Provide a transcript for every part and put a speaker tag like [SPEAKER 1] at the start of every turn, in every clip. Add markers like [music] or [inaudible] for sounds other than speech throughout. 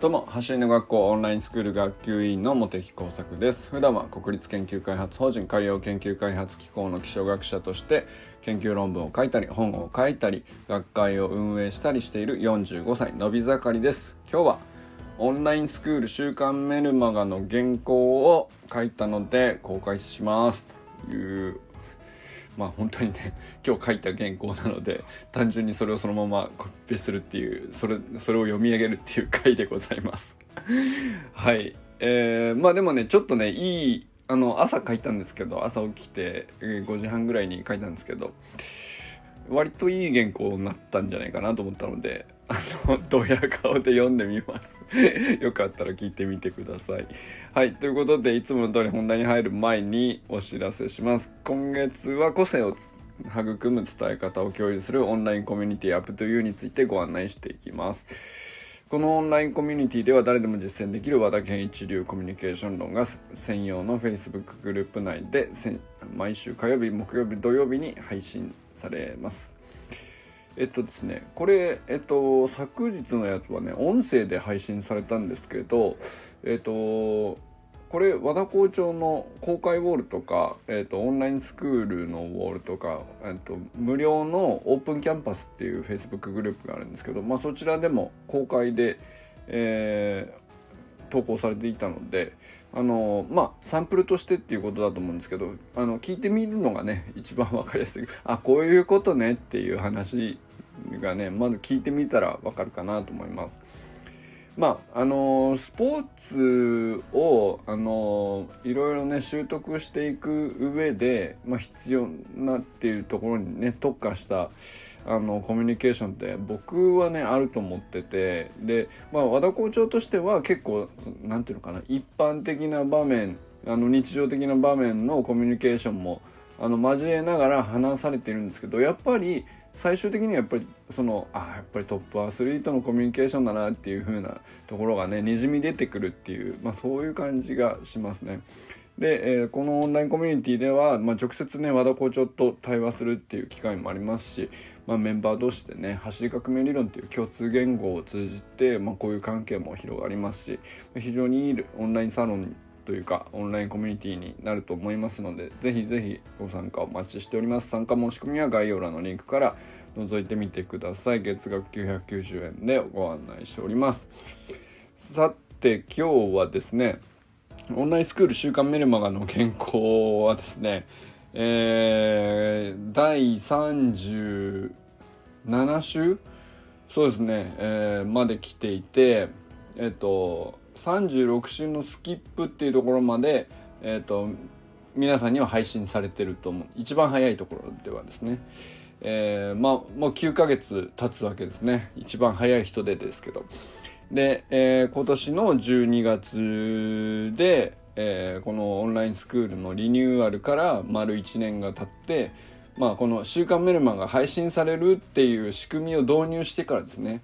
[SPEAKER 1] どうも走りの学校オンラインスクール学級委員の茂木耕作です。普段は国立研究開発法人海洋研究開発機構の気象学者として研究論文を書いたり本を書いたり学会を運営したりしている45歳のび盛りです。今日はオンラインスクール週刊メルマガの原稿を書いたので公開します。というまあ本当にね [laughs] 今日書いた原稿なので単純にそれをそのままコピペするっていうそれそれを読み上げるっていう回でございます。[laughs] はい。えー、まあでもねちょっとねいいあの朝書いたんですけど朝起きて5時半ぐらいに書いたんですけど割といい原稿になったんじゃないかなと思ったのであのドヤ顔で読んでみます。よかったら聞いてみてください。はい。ということでいつもの通り本題に入る前にお知らせします。今月は個性を育む伝え方を共有するオンラインコミュニティアップというについてご案内していきます。このオンラインコミュニティでは誰でも実践できる和田健一流コミュニケーション論が専用の Facebook グループ内で毎週火曜日木曜日土曜日に配信されます。えっとですねこれえっと昨日のやつはね音声で配信されたんですけどえっとこれ和田校長の公開ウォールとか、えっと、オンラインスクールのウォールとか、えっと、無料のオープンキャンパスっていう Facebook グループがあるんですけど、まあ、そちらでも公開で、えー、投稿されていたのであのまあサンプルとしてっていうことだと思うんですけどあの聞いてみるのがね一番分かりやすいあこういうことねっていう話がねまず聞いてみたら分かるかなと思います。まああのスポーツをあのいろいろね習得していく上で、まあ、必要になっていうところにね特化したあのコミュニケーションって僕はねあると思っててで、まあ、和田校長としては結構何て言うのかな一般的な場面あの日常的な場面のコミュニケーションもあの交えながら話されてるんですけどやっぱり最終的にはやっぱりそのあやっぱりトップアスリートのコミュニケーションだなっていう風なところがねにじみ出てくるっていう、まあ、そういう感じがしますね。で、えー、このオンラインコミュニティでは、まあ、直接ね和田校長と対話するっていう機会もありますし、まあ、メンバー同士でね走り革命理論という共通言語を通じて、まあ、こういう関係も広がりますし非常にいいオンラインサロンというかオンラインコミュニティになると思いますのでぜひぜひご参加お待ちしております。参加申し込みは概要欄のリンクから覗いてみてください。月額990円でご案内しております。さて今日はですねオンラインスクール週刊メルマガの原稿はですねえー、第37週？そうですね、えー、まで来ていてえっ、と36週のスキップっていうところまで、えーと、皆さんには配信されてると思う。一番早いところではですね、えー、まあもう9ヶ月経つわけですね。一番早い人でですけど。で、えー、今年の12月で、えー、このオンラインスクールのリニューアルから丸1年が経ってまあこの「週刊メルマン」が配信されるっていう仕組みを導入してからですね。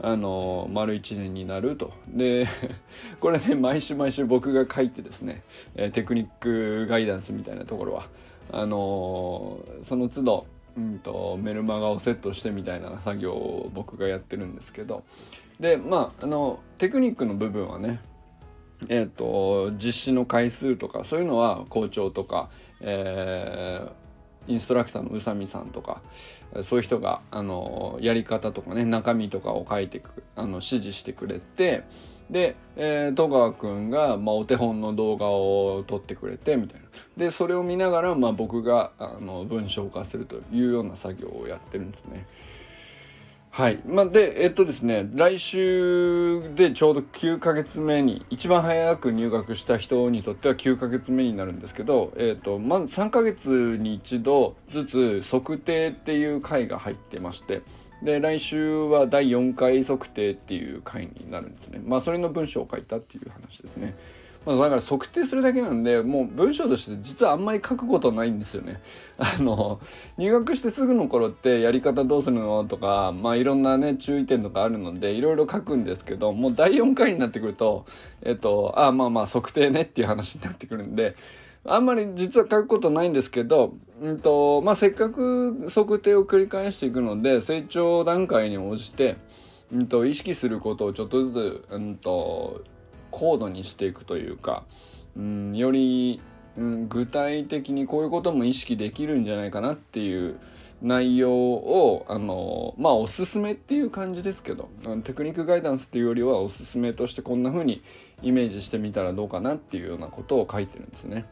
[SPEAKER 1] あの丸1年になると。で [laughs] これね毎週毎週僕が書いてですね、えテクニックガイダンスみたいなところはあのその都度、うんと、メルマガをセットしてみたいな作業を僕がやってるんですけど。でまああのテクニックの部分はねえーと、実施の回数とかそういうのは校長とか、えー、インストラクターの宇佐美さんとかそういう人があのやり方とかね中身とかを書いてくあの指示してくれてで、えー、戸川君が、まあ、お手本の動画を撮ってくれてみたいなでそれを見ながら、まあ、僕があの文章化するというような作業をやってるんですね。はい。まあ、で、えっとですね、来週でちょうど9ヶ月目に、一番早く入学した人にとっては9ヶ月目になるんですけど、えっと、まず3ヶ月に一度ずつ測定っていう回が入ってまして、で、来週は第4回測定っていう回になるんですね。まあ、それの文章を書いたっていう話ですね。まあ、だから測定するだけなんでもう文章として実はあんまり書くことないんですよね。[laughs] あの入学してすぐの頃ってやり方どうするのとかまあいろんなね注意点とかあるのでいろいろ書くんですけどもう第4回になってくるとえっとあまあまあ測定ねっていう話になってくるんで。あんまり実は書くことないんですけど、うんとまあ、せっかく測定を繰り返していくので成長段階に応じてうんと、意識することをちょっとずつ、うんと、高度にしていくというか、うん、より、うん、具体的にこういうことも意識できるんじゃないかなっていう内容をあのまあおすすめっていう感じですけどテクニックガイダンスっていうよりはおすすめとしてこんな風にイメージしてみたらどうかなっていうようなことを書いてるんですね。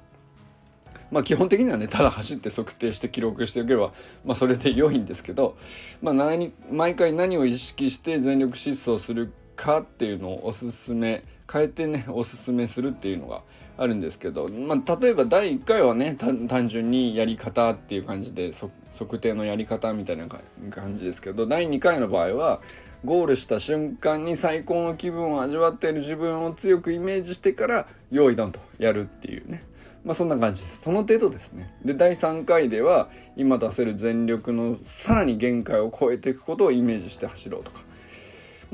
[SPEAKER 1] まあ基本的にはねただ走って測定して記録しておけば、まあ、それで良いんですけど、まあ、何毎回何を意識して全力疾走するかっていうのをおすすめ変えてね [laughs] おすすめするっていうのがあるんですけど、まあ、例えば第1回はね単純にやり方っていう感じで測定のやり方みたいな感じですけど第2回の場合はゴールした瞬間に最高の気分を味わっている自分を強くイメージしてから用意ドンとやるっていうねまあそんな感じです。その程度ですね。で、第3回では今出せる全力のさらに限界を超えていくことをイメージして走ろうとか。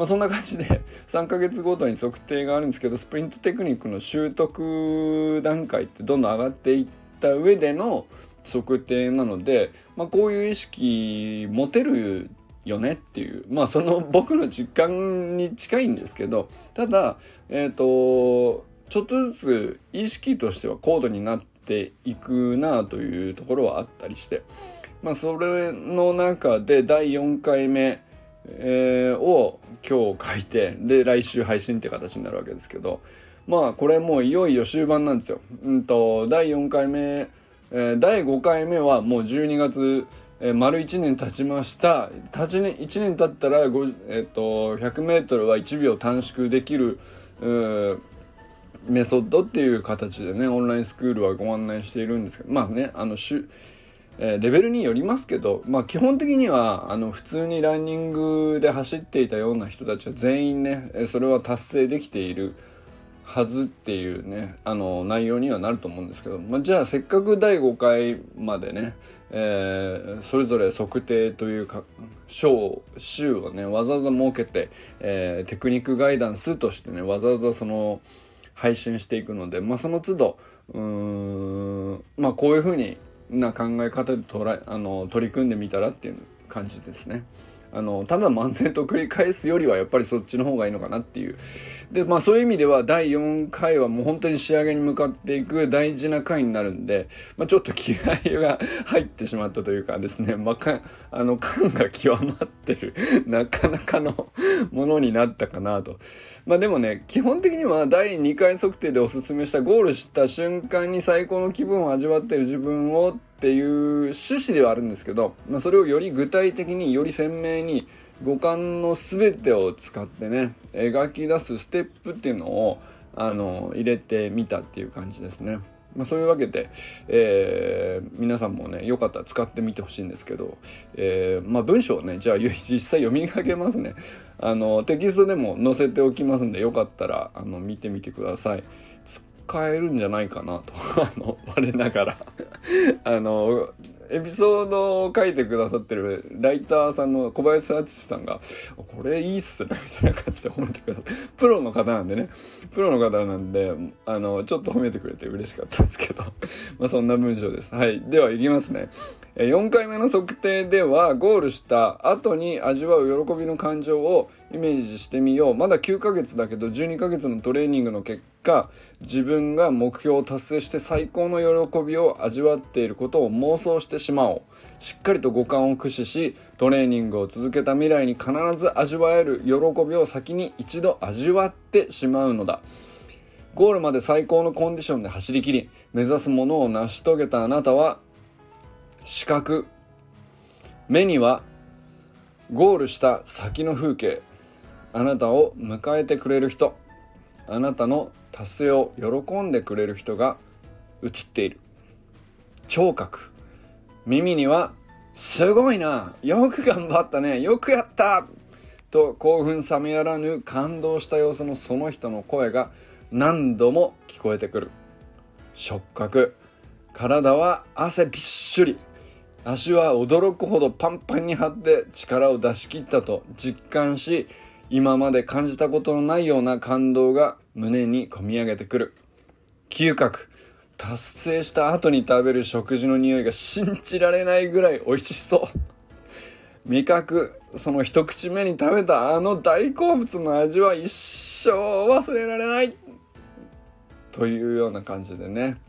[SPEAKER 1] まあそんな感じで [laughs] 3ヶ月ごとに測定があるんですけど、スプリントテクニックの習得段階ってどんどん上がっていった上での測定なので、まあこういう意識持てるよねっていうまあその [laughs] 僕の実感に近いんですけどただえっ、ー、とちょっとずつ意識としては高度になっていくなというところはあったりしてまあそれの中で第4回目、えー、を今日書いてで来週配信って形になるわけですけどまあこれもういよいよ終盤なんですよ。うんと第4回目、えー、第5回目はもう12月えー、丸1年経ちました1年 ,1 年経ったら、えーと、100m は1秒短縮できるメソッドっていう形でねオンラインスクールはご案内しているんですけどまあねあのしえレベルによりますけど、まあ、基本的にはあの普通にランニングで走っていたような人たちは全員ねそれは達成できているはずっていうねあの内容にはなると思うんですけど、まあ、じゃあせっかく第5回までね、えー、それぞれ測定というか章週をねわざわざ設けて、えー、テクニックガイダンスとしてねわざわざその配信していくので、まあ、その都度うーんまあこういうふうにな考え方で捉えあの取り組んでみたらっていう感じですね。あのただ漫然と繰り返すよりはやっぱりそっちの方がいいのかなっていう。でまあそういう意味では第4回はもう本当に仕上げに向かっていく大事な回になるんで、まあ、ちょっと気合が入ってしまったというかですね、まあ、かあの感が極まってる [laughs] なかなかのものになったかなと。まあでもね基本的には第2回測定でおすすめしたゴールした瞬間に最高の気分を味わってる自分をっていう趣旨ではあるんですけど、まあ、それをより具体的により鮮明に五感の全てを使ってね描き出すステップっていうのをあの入れてみたっていう感じですね。まあ、そういうわけで、えー、皆さんもねよかったら使ってみてほしいんですけど、えー、まあ、文章をねじゃあ [laughs] 実際読み上げますねあのテキストでも載せておきますんでよかったらあの見てみてください。使えるんじゃないかなと。[laughs] あの我ながら。[laughs] あのエピソードを書いてくださってるライターさんの小林敦さんが「これいいっすね」[laughs] みたいな感じで褒めてくださってプロの方なんでね。プロの方なんであのちょっと褒めてくれて嬉しかったんですけど。まあそんな文章です。はい。ではいきますね。4回目の測定ではゴールした後に味わう喜びの感情をイメージしてみよう。まだ9ヶ月だけど12ヶ月のトレーニングの結果自分が目標を達成して最高の喜びを味わっていることを妄想してしまおう。しっかりと五感を駆使しトレーニングを続けた未来に必ず味わえる喜びを先に一度味わってしまうのだ。ゴールまで最高のコンディションで走りきり目指すものを成し遂げたあなたは視覚目にはゴールした先の風景。あなたを迎えてくれる人。あなたの達成を喜んでくれる人が映っている。聴覚。耳にはすごいな。よく頑張ったね。よくやった。と興奮冷めやらぬ感動した様子のその人の声が何度も聞こえてくる。触覚。体は汗びっしゅり。足は驚くほどパンパンに張って力を出し切ったと実感し今まで感じたことのないような感動が胸にこみ上げてくる。嗅覚。達成した後に食べる食事の匂いが信じられないぐらい美味しそう。味覚。その一口目に食べたあの大好物の味は一生忘れられない。というような感じでね。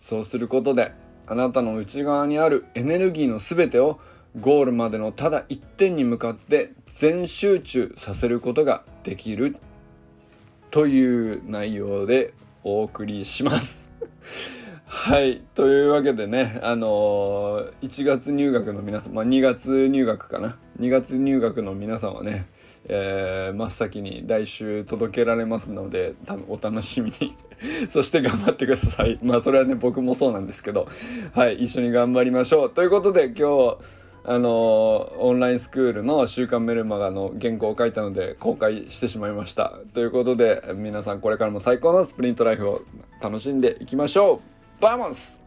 [SPEAKER 1] そうすることであなたの内側にあるエネルギーの全てをゴールまでのただ一点に向かって全集中させることができる。という内容でお送りします [laughs] はい。というわけでね、あのー、1月入学の皆さん、まあ、2月入学かな。2月入学の皆さんはね、えー、真っ先に来週届けられますので、お楽しみに [laughs] そして頑張ってください。まあ、それはね、僕もそうなんですけど、はい。一緒に頑張りましょう。ということで、今日、あの、オンラインスクールの週刊メルマガの原稿を書いたので公開してしまいました。ということで、皆さんこれからも最高のスプリントライフを楽しんでいきましょうバモス